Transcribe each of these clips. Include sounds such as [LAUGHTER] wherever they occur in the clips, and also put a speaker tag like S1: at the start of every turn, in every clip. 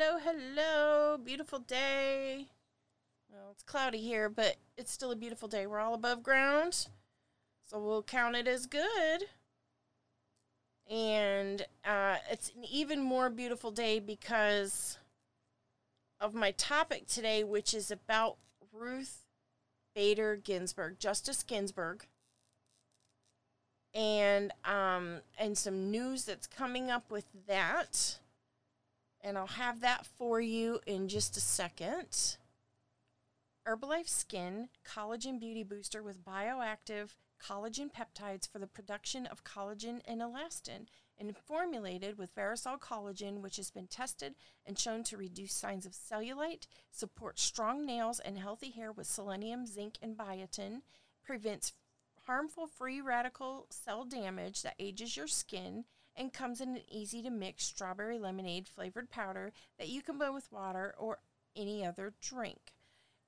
S1: hello, hello. Beautiful day. Well, it's cloudy here, but it's still a beautiful day. We're all above ground, so we'll count it as good. And uh, it's an even more beautiful day because of my topic today, which is about Ruth Bader Ginsburg, Justice Ginsburg, and um, and some news that's coming up with that. And I'll have that for you in just a second. Herbalife Skin Collagen Beauty Booster with bioactive collagen peptides for the production of collagen and elastin, and formulated with Verisol collagen, which has been tested and shown to reduce signs of cellulite, support strong nails and healthy hair with selenium, zinc, and biotin, prevents harmful free radical cell damage that ages your skin, and comes in an easy to mix strawberry lemonade flavored powder that you can blend with water or any other drink.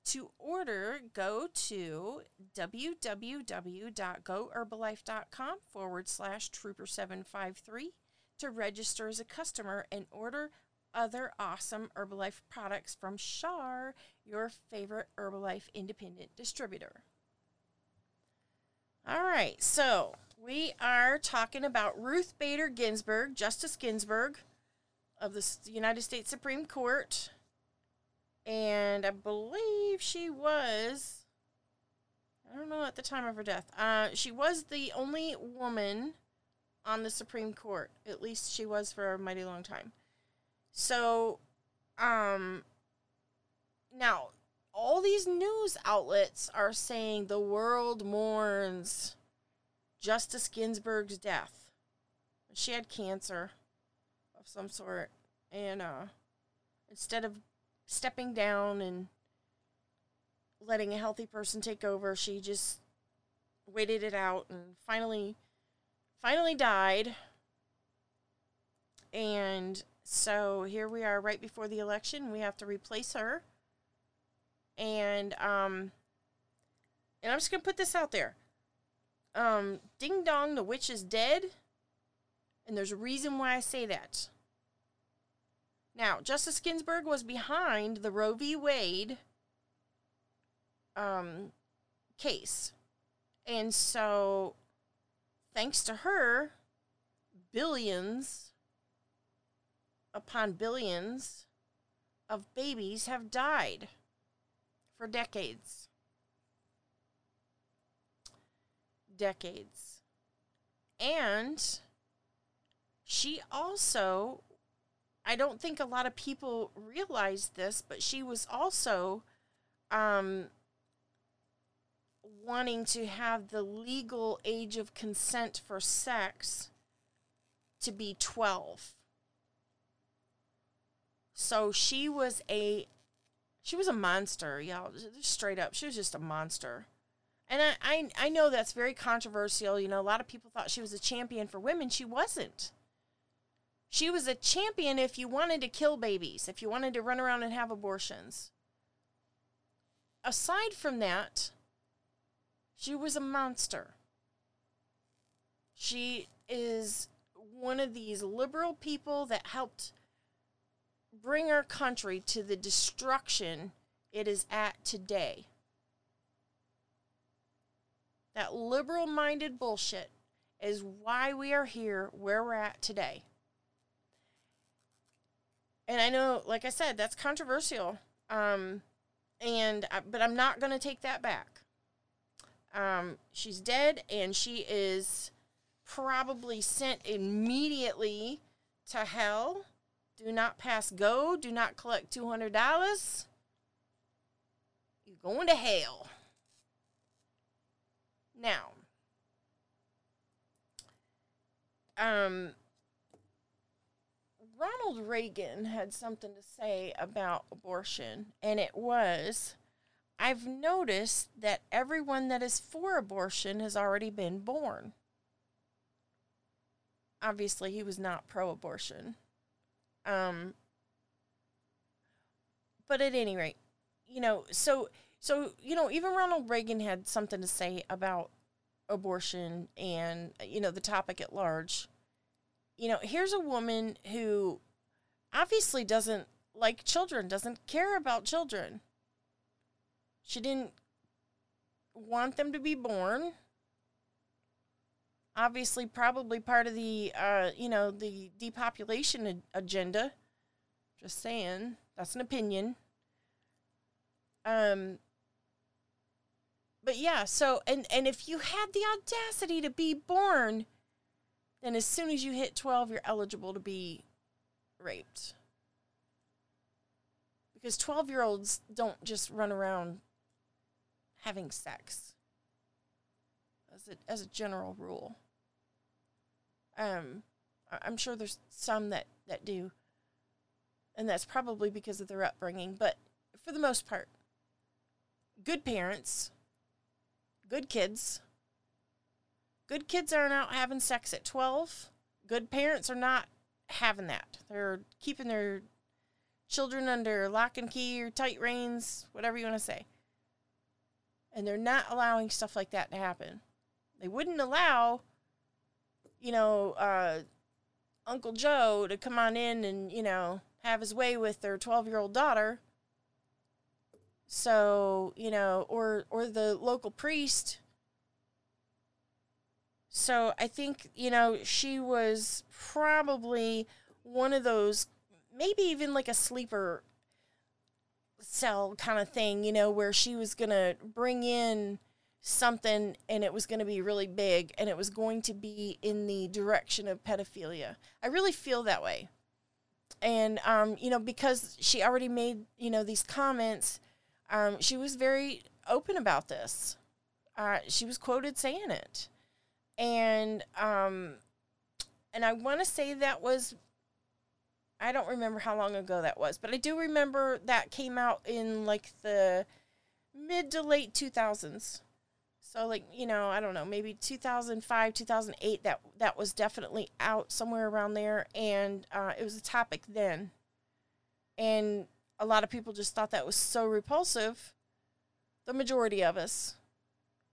S1: To order, go to www.goherbalife.com forward slash trooper753 to register as a customer and order other awesome Herbalife products from Shar, your favorite Herbalife independent distributor. All right, so we are talking about Ruth Bader Ginsburg, Justice Ginsburg of the United States Supreme Court and I believe she was. I don't know at the time of her death. Uh, she was the only woman on the Supreme Court. At least she was for a mighty long time. So, um, now all these news outlets are saying the world mourns Justice Ginsburg's death. She had cancer of some sort, and uh, instead of stepping down and letting a healthy person take over. She just waited it out and finally finally died. And so here we are right before the election. We have to replace her. And um and I'm just to put this out there. Um ding dong the witch is dead. And there's a reason why I say that. Now, Justice Ginsburg was behind the Roe v. Wade um, case. And so, thanks to her, billions upon billions of babies have died for decades. Decades. And she also I don't think a lot of people realize this, but she was also um, wanting to have the legal age of consent for sex to be 12. So she was a she was a monster, y'all. Straight up, she was just a monster. And I, I I know that's very controversial. You know, a lot of people thought she was a champion for women. She wasn't. She was a champion if you wanted to kill babies, if you wanted to run around and have abortions. Aside from that, she was a monster. She is one of these liberal people that helped bring our country to the destruction it is at today. That liberal minded bullshit is why we are here where we're at today. And I know, like I said, that's controversial. Um, and but I'm not going to take that back. Um, she's dead, and she is probably sent immediately to hell. Do not pass go. Do not collect two hundred dollars. You're going to hell. Now, um, Ronald Reagan had something to say about abortion, and it was I've noticed that everyone that is for abortion has already been born. Obviously, he was not pro abortion. Um, but at any rate, you know, so so you know, even Ronald Reagan had something to say about abortion and you know the topic at large you know, here's a woman who obviously doesn't like children, doesn't care about children. She didn't want them to be born. Obviously, probably part of the, uh, you know, the depopulation ag- agenda. Just saying, that's an opinion. Um, but yeah, so and and if you had the audacity to be born, then as soon as you hit 12, you're eligible to be raped. Because 12 year olds don't just run around having sex as a, as a general rule. Um, I'm sure there's some that, that do. And that's probably because of their upbringing. But for the most part, good parents, good kids, good kids aren't out having sex at 12. Good parents are not having that. They're keeping their children under lock and key or tight reins, whatever you want to say. And they're not allowing stuff like that to happen. They wouldn't allow, you know, uh, Uncle Joe to come on in and, you know, have his way with their 12 year old daughter. So, you know, or or the local priest. So I think, you know, she was probably one of those maybe even like a sleeper cell kind of thing, you know, where she was going to bring in something and it was going to be really big and it was going to be in the direction of pedophilia. I really feel that way. And, um, you know, because she already made, you know, these comments, um, she was very open about this. Uh, she was quoted saying it. And, um, and I want to say that was I don't remember how long ago that was, but I do remember that came out in like the mid to late 2000s. So like, you know, I don't know, maybe 2005, 2008 that that was definitely out somewhere around there and uh, it was a topic then. And a lot of people just thought that was so repulsive. The majority of us.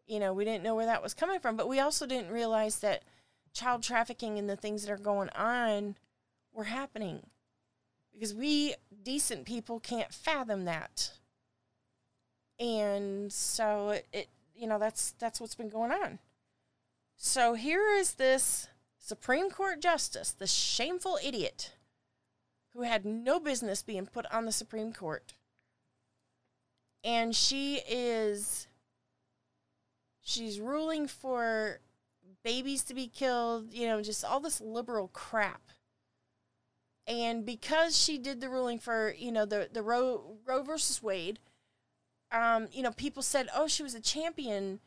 S1: You know, we didn't know where that was coming from, but we also didn't realize that child trafficking and the things that are going on were happening because we decent people can't fathom that and so it, it, you know that's that's what's been going on so here is this supreme court justice the shameful idiot who had no business being put on the supreme court and she is she's ruling for babies to be killed you know just all this liberal crap and because she did the ruling for you know the the Roe Roe versus Wade, um, you know people said, oh, she was a champion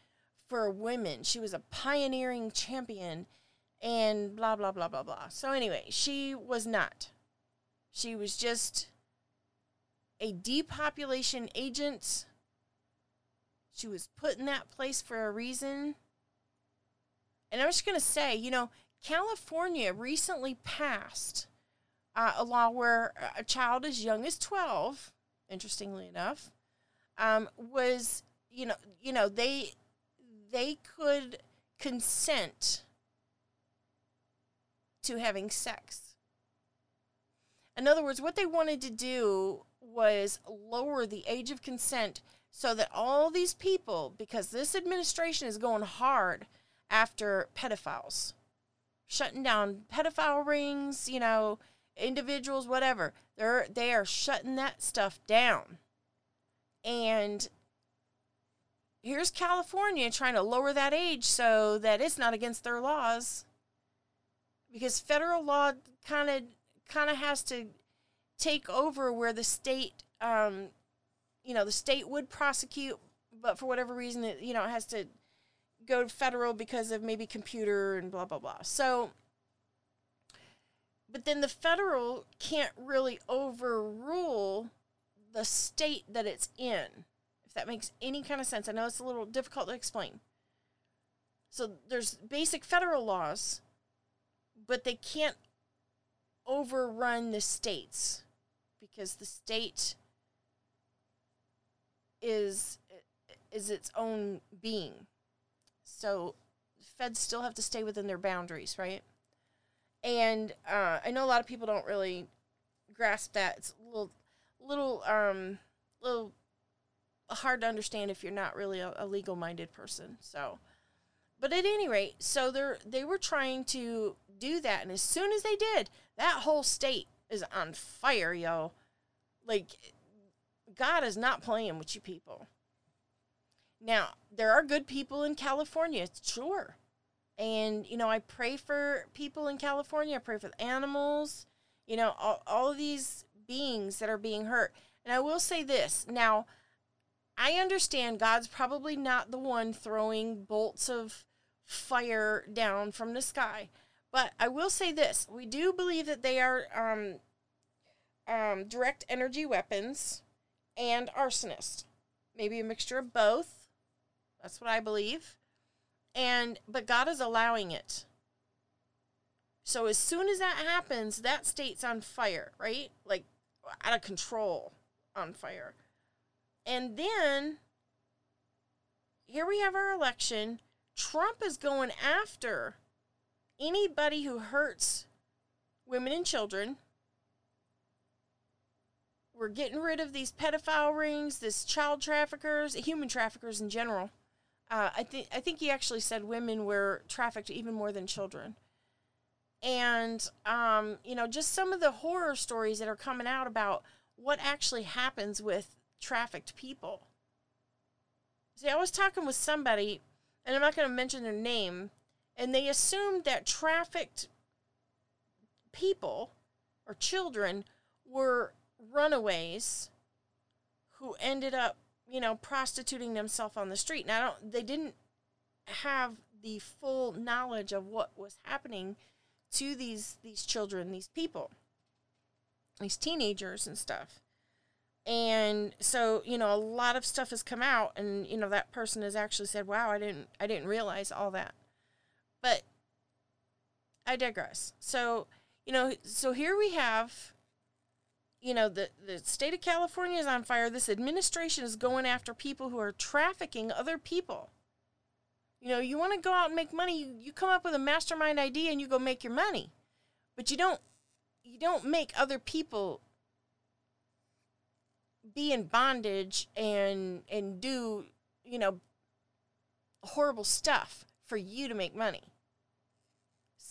S1: for women. She was a pioneering champion, and blah blah blah blah blah. So anyway, she was not. She was just a depopulation agent. She was put in that place for a reason. And I'm just going to say, you know, California recently passed uh, a law where a child as young as 12, interestingly enough, um, was, you know, you know, they they could consent to having sex. In other words, what they wanted to do was lower the age of consent so that all these people, because this administration is going hard after pedophiles, shutting down pedophile rings, you know, individuals, whatever. They're they are shutting that stuff down. And here's California trying to lower that age so that it's not against their laws. Because federal law kind of kind of has to take over where the state um, you know, the state would prosecute, but for whatever reason it you know, it has to go federal because of maybe computer and blah blah blah. So but then the federal can't really overrule the state that it's in, if that makes any kind of sense. I know it's a little difficult to explain. So there's basic federal laws, but they can't overrun the states because the state is is its own being. So feds still have to stay within their boundaries, right? And uh, I know a lot of people don't really grasp that. It's a little little um little hard to understand if you're not really a, a legal minded person. So, but at any rate, so they're they were trying to do that, and as soon as they did, that whole state is on fire, yo. Like God is not playing with you people. Now, there are good people in California, it's sure. And, you know, I pray for people in California. I pray for animals, you know, all, all of these beings that are being hurt. And I will say this now, I understand God's probably not the one throwing bolts of fire down from the sky. But I will say this we do believe that they are um, um, direct energy weapons and arsonists. Maybe a mixture of both. That's what I believe. And but God is allowing it. So as soon as that happens, that state's on fire, right? Like out of control on fire. And then here we have our election. Trump is going after anybody who hurts women and children. We're getting rid of these pedophile rings, this child traffickers, human traffickers in general. Uh, I think I think he actually said women were trafficked even more than children. And um, you know, just some of the horror stories that are coming out about what actually happens with trafficked people. See, I was talking with somebody, and I'm not going to mention their name, and they assumed that trafficked people or children were runaways who ended up, you know, prostituting themselves on the street. Now, they didn't have the full knowledge of what was happening to these these children, these people, these teenagers and stuff. And so, you know, a lot of stuff has come out and you know that person has actually said, "Wow, I didn't I didn't realize all that." But I digress. So, you know, so here we have you know, the, the state of California is on fire. This administration is going after people who are trafficking other people. You know, you want to go out and make money, you, you come up with a mastermind idea and you go make your money. But you don't you don't make other people be in bondage and and do, you know, horrible stuff for you to make money.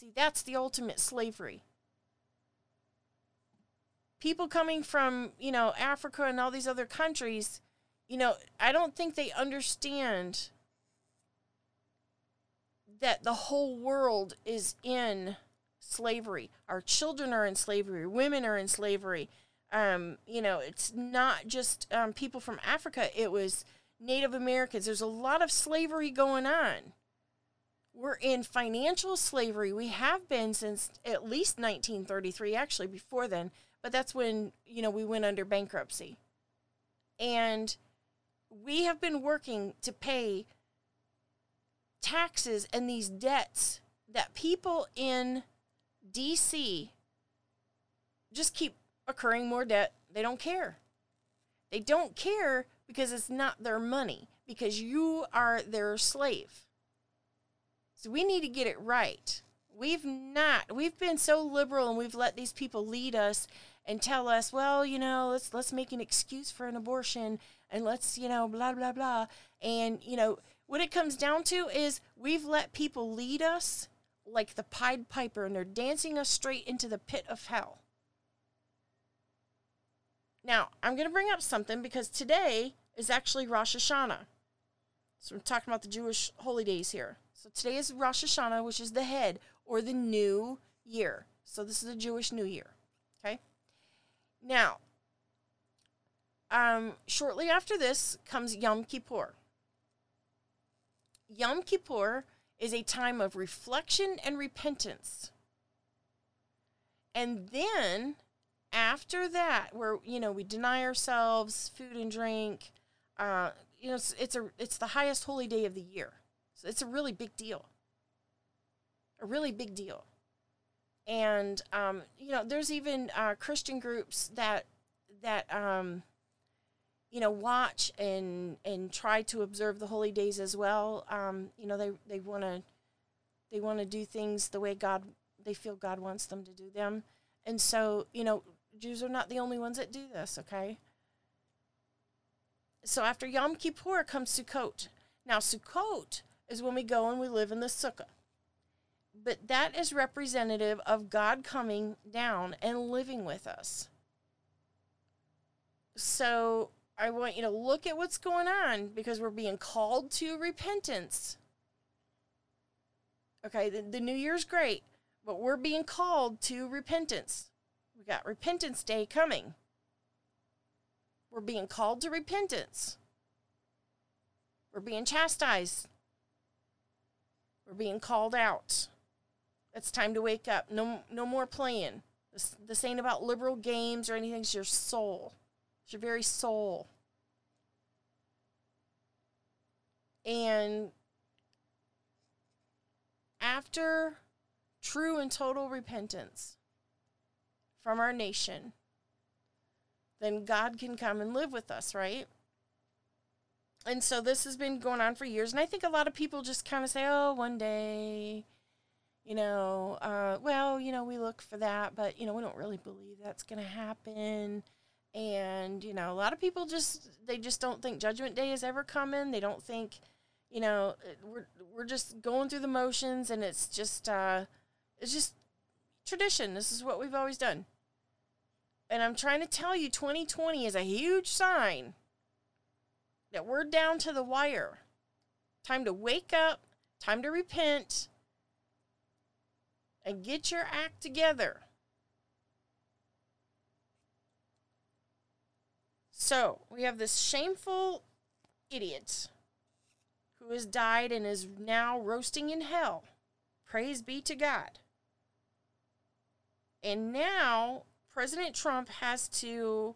S1: See, that's the ultimate slavery people coming from, you know, Africa and all these other countries, you know, I don't think they understand that the whole world is in slavery. Our children are in slavery. Women are in slavery. Um, you know, it's not just um, people from Africa. It was Native Americans. There's a lot of slavery going on. We're in financial slavery. We have been since at least 1933, actually, before then but that's when, you know, we went under bankruptcy. And we have been working to pay taxes and these debts that people in DC just keep occurring more debt. They don't care. They don't care because it's not their money, because you are their slave. So we need to get it right. We've not, we've been so liberal and we've let these people lead us and tell us, well, you know, let's let's make an excuse for an abortion and let's, you know, blah blah blah. And, you know, what it comes down to is we've let people lead us like the Pied Piper and they're dancing us straight into the pit of hell. Now, I'm going to bring up something because today is actually Rosh Hashanah. So we're talking about the Jewish holy days here. So today is Rosh Hashanah, which is the head or the new year. So this is the Jewish New Year. Okay? Now, um, shortly after this comes Yom Kippur. Yom Kippur is a time of reflection and repentance. And then after that, where you know we deny ourselves food and drink, uh, you know it's, it's a it's the highest holy day of the year, so it's a really big deal. A really big deal and um, you know there's even uh, christian groups that that um, you know watch and and try to observe the holy days as well um, you know they they want to they want to do things the way god they feel god wants them to do them and so you know Jews are not the only ones that do this, okay? So after Yom Kippur comes Sukkot. Now, Sukkot is when we go and we live in the sukkah. But that is representative of God coming down and living with us. So I want you to look at what's going on because we're being called to repentance. Okay, the, the New Year's great, but we're being called to repentance. We got Repentance Day coming. We're being called to repentance. We're being chastised. We're being called out. It's time to wake up. No, no more playing. This, this ain't about liberal games or anything. It's your soul. It's your very soul. And after true and total repentance from our nation, then God can come and live with us, right? And so this has been going on for years. And I think a lot of people just kind of say, oh, one day, you know, uh, well, you know, we look for that, but, you know, we don't really believe that's going to happen. And, you know, a lot of people just, they just don't think Judgment Day is ever coming. They don't think, you know, we're, we're just going through the motions and it's just, uh, it's just tradition. This is what we've always done. And I'm trying to tell you, 2020 is a huge sign that we're down to the wire. Time to wake up, time to repent, and get your act together. So, we have this shameful idiot who has died and is now roasting in hell. Praise be to God. And now President Trump has to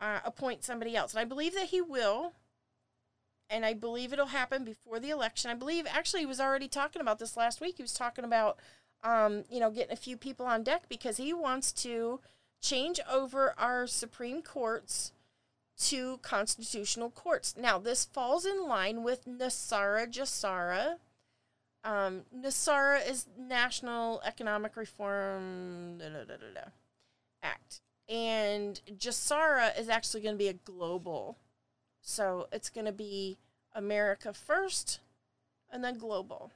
S1: uh, appoint somebody else. And I believe that he will. And I believe it'll happen before the election. I believe, actually, he was already talking about this last week. He was talking about, um, you know, getting a few people on deck because he wants to change over our Supreme Courts to constitutional courts. Now, this falls in line with NESARA GESARA. Um, NESARA is National Economic Reform da, da, da, Act. And GESARA is actually going to be a global. So it's going to be America first and then global.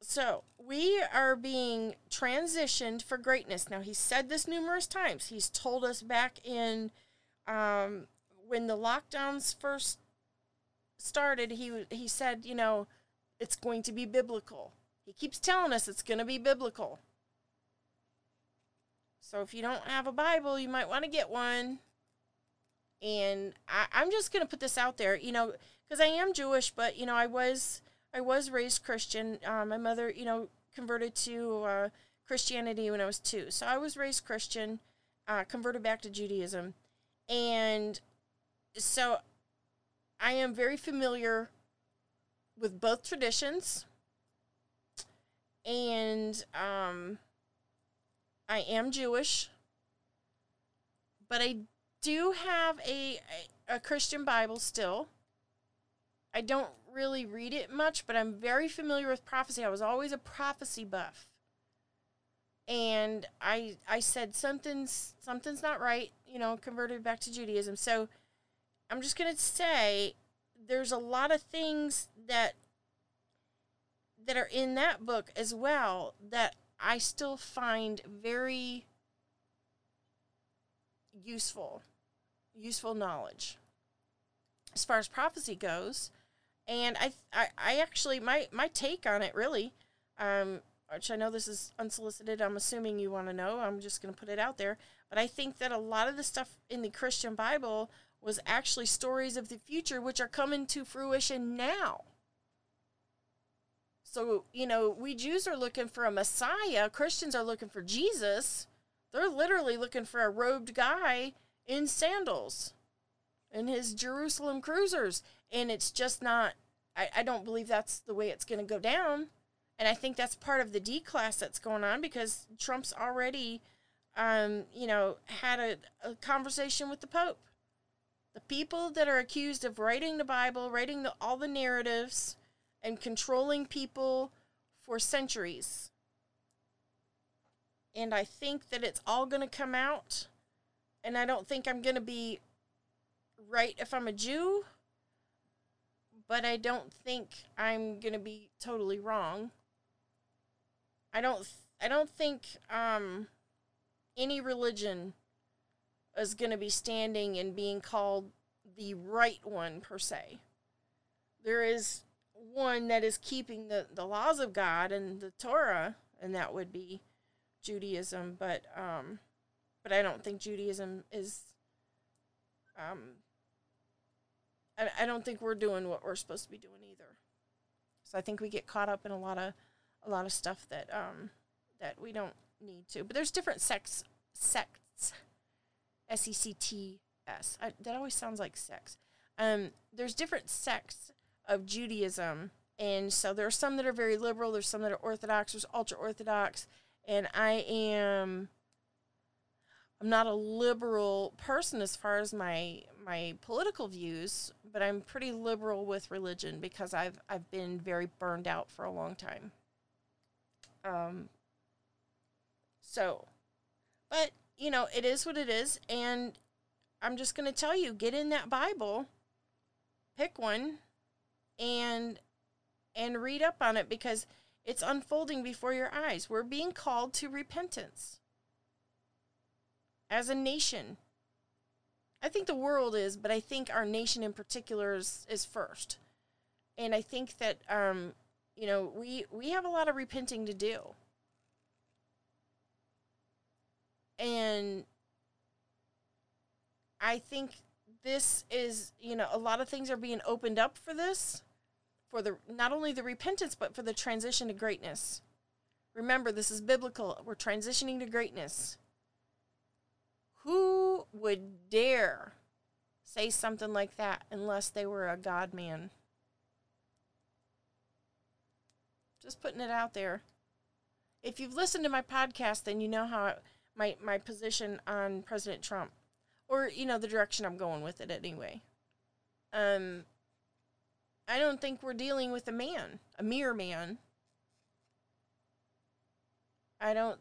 S1: So we are being transitioned for greatness. Now, he said this numerous times. He's told us back in um, when the lockdowns first started, he, he said, you know, it's going to be biblical. He keeps telling us it's going to be biblical. So if you don't have a Bible, you might want to get one. And I, am just going to put this out there, you know, because I am Jewish, but, you know, I was I was raised Christian. Uh, my mother, you know, converted to uh, Christianity when I was two. So I was raised Christian, uh, converted back to Judaism. And so I am very familiar with both traditions. And um, I am Jewish. But I do have a, a, a Christian Bible still. I don't really read it much, but I'm very familiar with prophecy. I was always a prophecy buff. And I I said something's something's not right, you know, converted back to Judaism. So I'm just going to say there's a lot of things that that are in that book as well that I still find very useful useful knowledge. As far as prophecy goes, and I, I, I actually my my take on it really, um, which I know this is unsolicited. I'm assuming you want to know. I'm just going to put it out there. But I think that a lot of the stuff in the Christian Bible was actually stories of the future, which are coming to fruition now. So, you know, we Jews are looking for a Messiah, Christians are looking for Jesus. They're literally looking for a robed guy in sandals in his Jerusalem cruisers and it's just not I, I don't believe that's the way it's going to go down and i think that's part of the d class that's going on because trump's already um, you know had a, a conversation with the pope the people that are accused of writing the bible writing the, all the narratives and controlling people for centuries and I think that it's all going to come out. And I don't think I'm going to be right if I'm a Jew, but I don't think I'm going to be totally wrong. I don't I don't think um, any religion is going to be standing and being called the right one per se. There is one that is keeping the, the laws of God and the Torah, and that would be Judaism, but um, but I don't think Judaism is. Um, I, I don't think we're doing what we're supposed to be doing either. So I think we get caught up in a lot of a lot of stuff that um, that we don't need to. But there's different sects sects. S E C T S. That always sounds like sex. Um, there's different sects of Judaism, and so there are some that are very liberal. There's some that are orthodox. There's ultra orthodox, and I am I'm not a liberal person as far as my my political views, but I'm pretty liberal with religion because I've I've been very burned out for a long time. Um so but you know, it is what it is and I'm just going to tell you get in that Bible, pick one and and read up on it because it's unfolding before your eyes. We're being called to repentance as a nation. I think the world is, but I think our nation in particular is, is first. And I think that um, you know, we we have a lot of repenting to do. And I think this is, you know, a lot of things are being opened up for this for the not only the repentance but for the transition to greatness. Remember, this is biblical. We're transitioning to greatness. Who would dare say something like that unless they were a God man? Just putting it out there. If you've listened to my podcast, then you know how my my position on President Trump, or you know the direction I'm going with it anyway. Um, I don't think we're dealing with a man, a mere man. I don't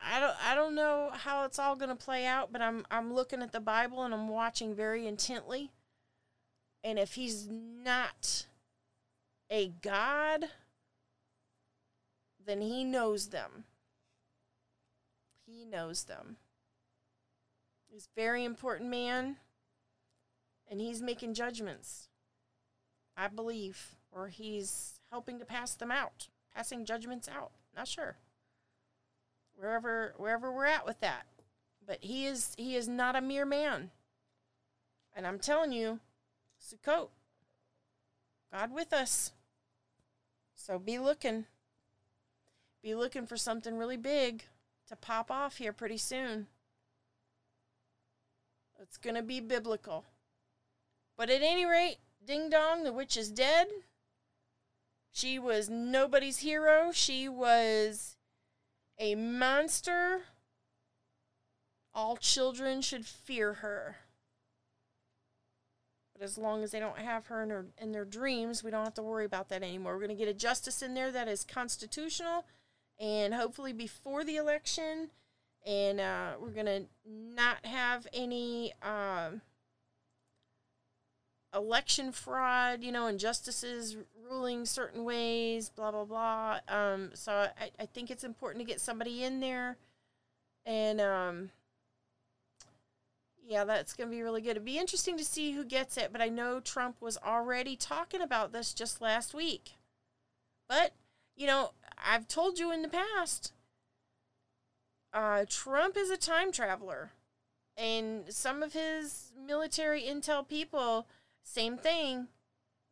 S1: I don't I don't know how it's all going to play out, but I'm I'm looking at the Bible and I'm watching very intently. And if he's not a god, then he knows them. He knows them. He's a very important man and he's making judgments. I believe, or he's helping to pass them out, passing judgments out. Not sure. Wherever wherever we're at with that. But he is he is not a mere man. And I'm telling you, Sukkot, God with us. So be looking. Be looking for something really big to pop off here pretty soon. It's going to be biblical. But at any rate, Ding Dong, the witch is dead. She was nobody's hero. She was a monster. All children should fear her. But as long as they don't have her in, her in their dreams, we don't have to worry about that anymore. We're going to get a justice in there that is constitutional and hopefully before the election. And uh, we're going to not have any. Um, election fraud, you know, injustices ruling certain ways, blah, blah, blah. Um, so I, I think it's important to get somebody in there. And um, yeah, that's going to be really good. It'd be interesting to see who gets it, but I know Trump was already talking about this just last week. But, you know, I've told you in the past, uh, Trump is a time traveler. And some of his military intel people same thing.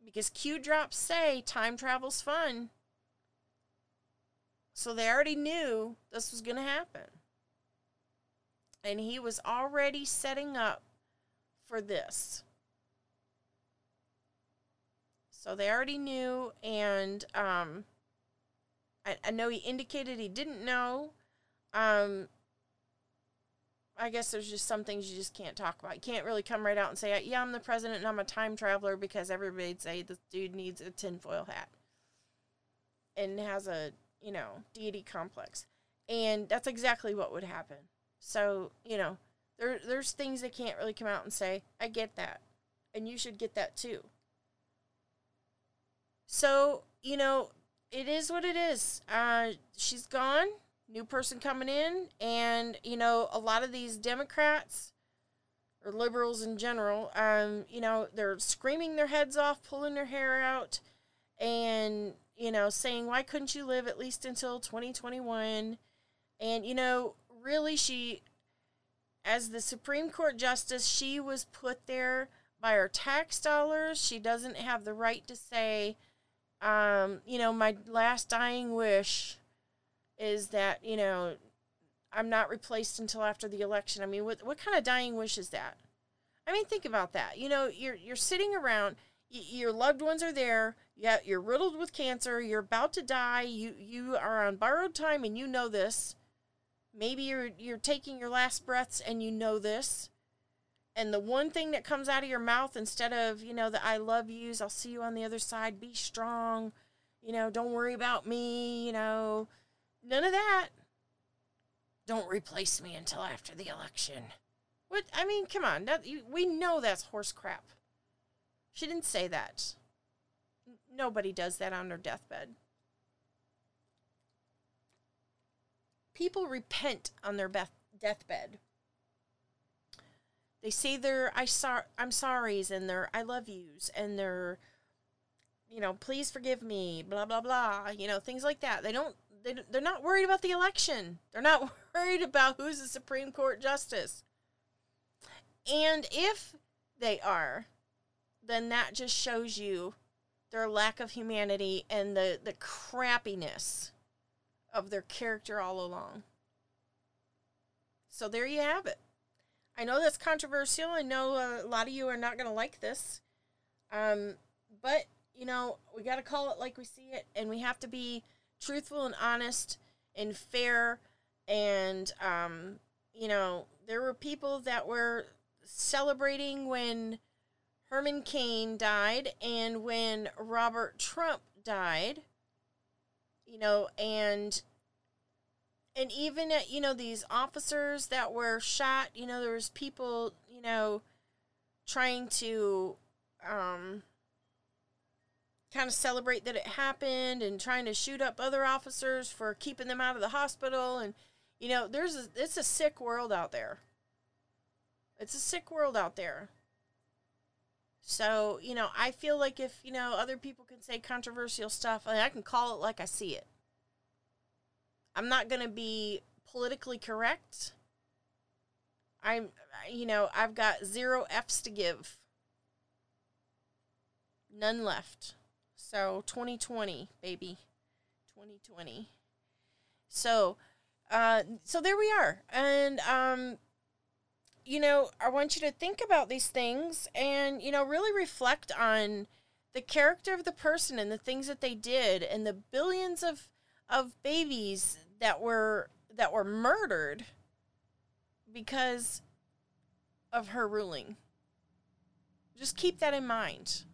S1: Because Q drops say time travel's fun. So they already knew this was going to happen. And he was already setting up for this. So they already knew, and um, I, I know he indicated he didn't know. Um, I guess there's just some things you just can't talk about. You can't really come right out and say, "Yeah, I'm the president and I'm a time traveler," because everybody'd say this dude needs a tinfoil hat and has a you know deity complex. And that's exactly what would happen. So, you know, there there's things they can't really come out and say, I get that. And you should get that too. So, you know, it is what it is. Uh, she's gone, new person coming in, and, you know, a lot of these Democrats or liberals in general, um, you know, they're screaming their heads off, pulling their hair out, and, you know, saying, why couldn't you live at least until 2021? And, you know, really, she, as the Supreme Court Justice, she was put there by our tax dollars. She doesn't have the right to say, um, you know, my last dying wish is that, you know, I'm not replaced until after the election. I mean, what what kind of dying wish is that? I mean, think about that. You know, you're you're sitting around, y- your loved ones are there. Yeah, you're riddled with cancer. You're about to die. You you are on borrowed time, and you know this. Maybe you're you're taking your last breaths, and you know this. And the one thing that comes out of your mouth instead of you know the I love yous, I'll see you on the other side. Be strong. You know, don't worry about me. You know, none of that. Don't replace me until after the election. What? I mean, come on. That, you, we know that's horse crap. She didn't say that. Nobody does that on their deathbed. People repent on their beth- deathbed. They say their I saw I'm sorry's and their I love yous and their you know, please forgive me, blah blah blah, you know, things like that. They don't they, they're not worried about the election. They're not [LAUGHS] worried about who's the Supreme Court justice. And if they are, then that just shows you their lack of humanity and the, the crappiness of their character all along. So there you have it. I know that's controversial. I know a lot of you are not going to like this. Um, but, you know, we got to call it like we see it, and we have to be truthful and honest and fair. And, um, you know, there were people that were celebrating when Herman Cain died and when Robert Trump died. You know, and and even at, you know these officers that were shot, you know, there was people, you know, trying to um kind of celebrate that it happened and trying to shoot up other officers for keeping them out of the hospital and you know there's a, it's a sick world out there. It's a sick world out there. So you know i feel like if you know other people can say controversial stuff I, I can call it like i see it. I'm not going to be politically correct. I'm you know i've got zero f's to give. None left so 2020, baby. 2020. So, uh, so there we are. And, um, you know, I want you to think about these things and, you know, really reflect on the character of the person and the things that they did and the billions of, of babies that were, that were murdered because of her ruling. Just keep that in mind.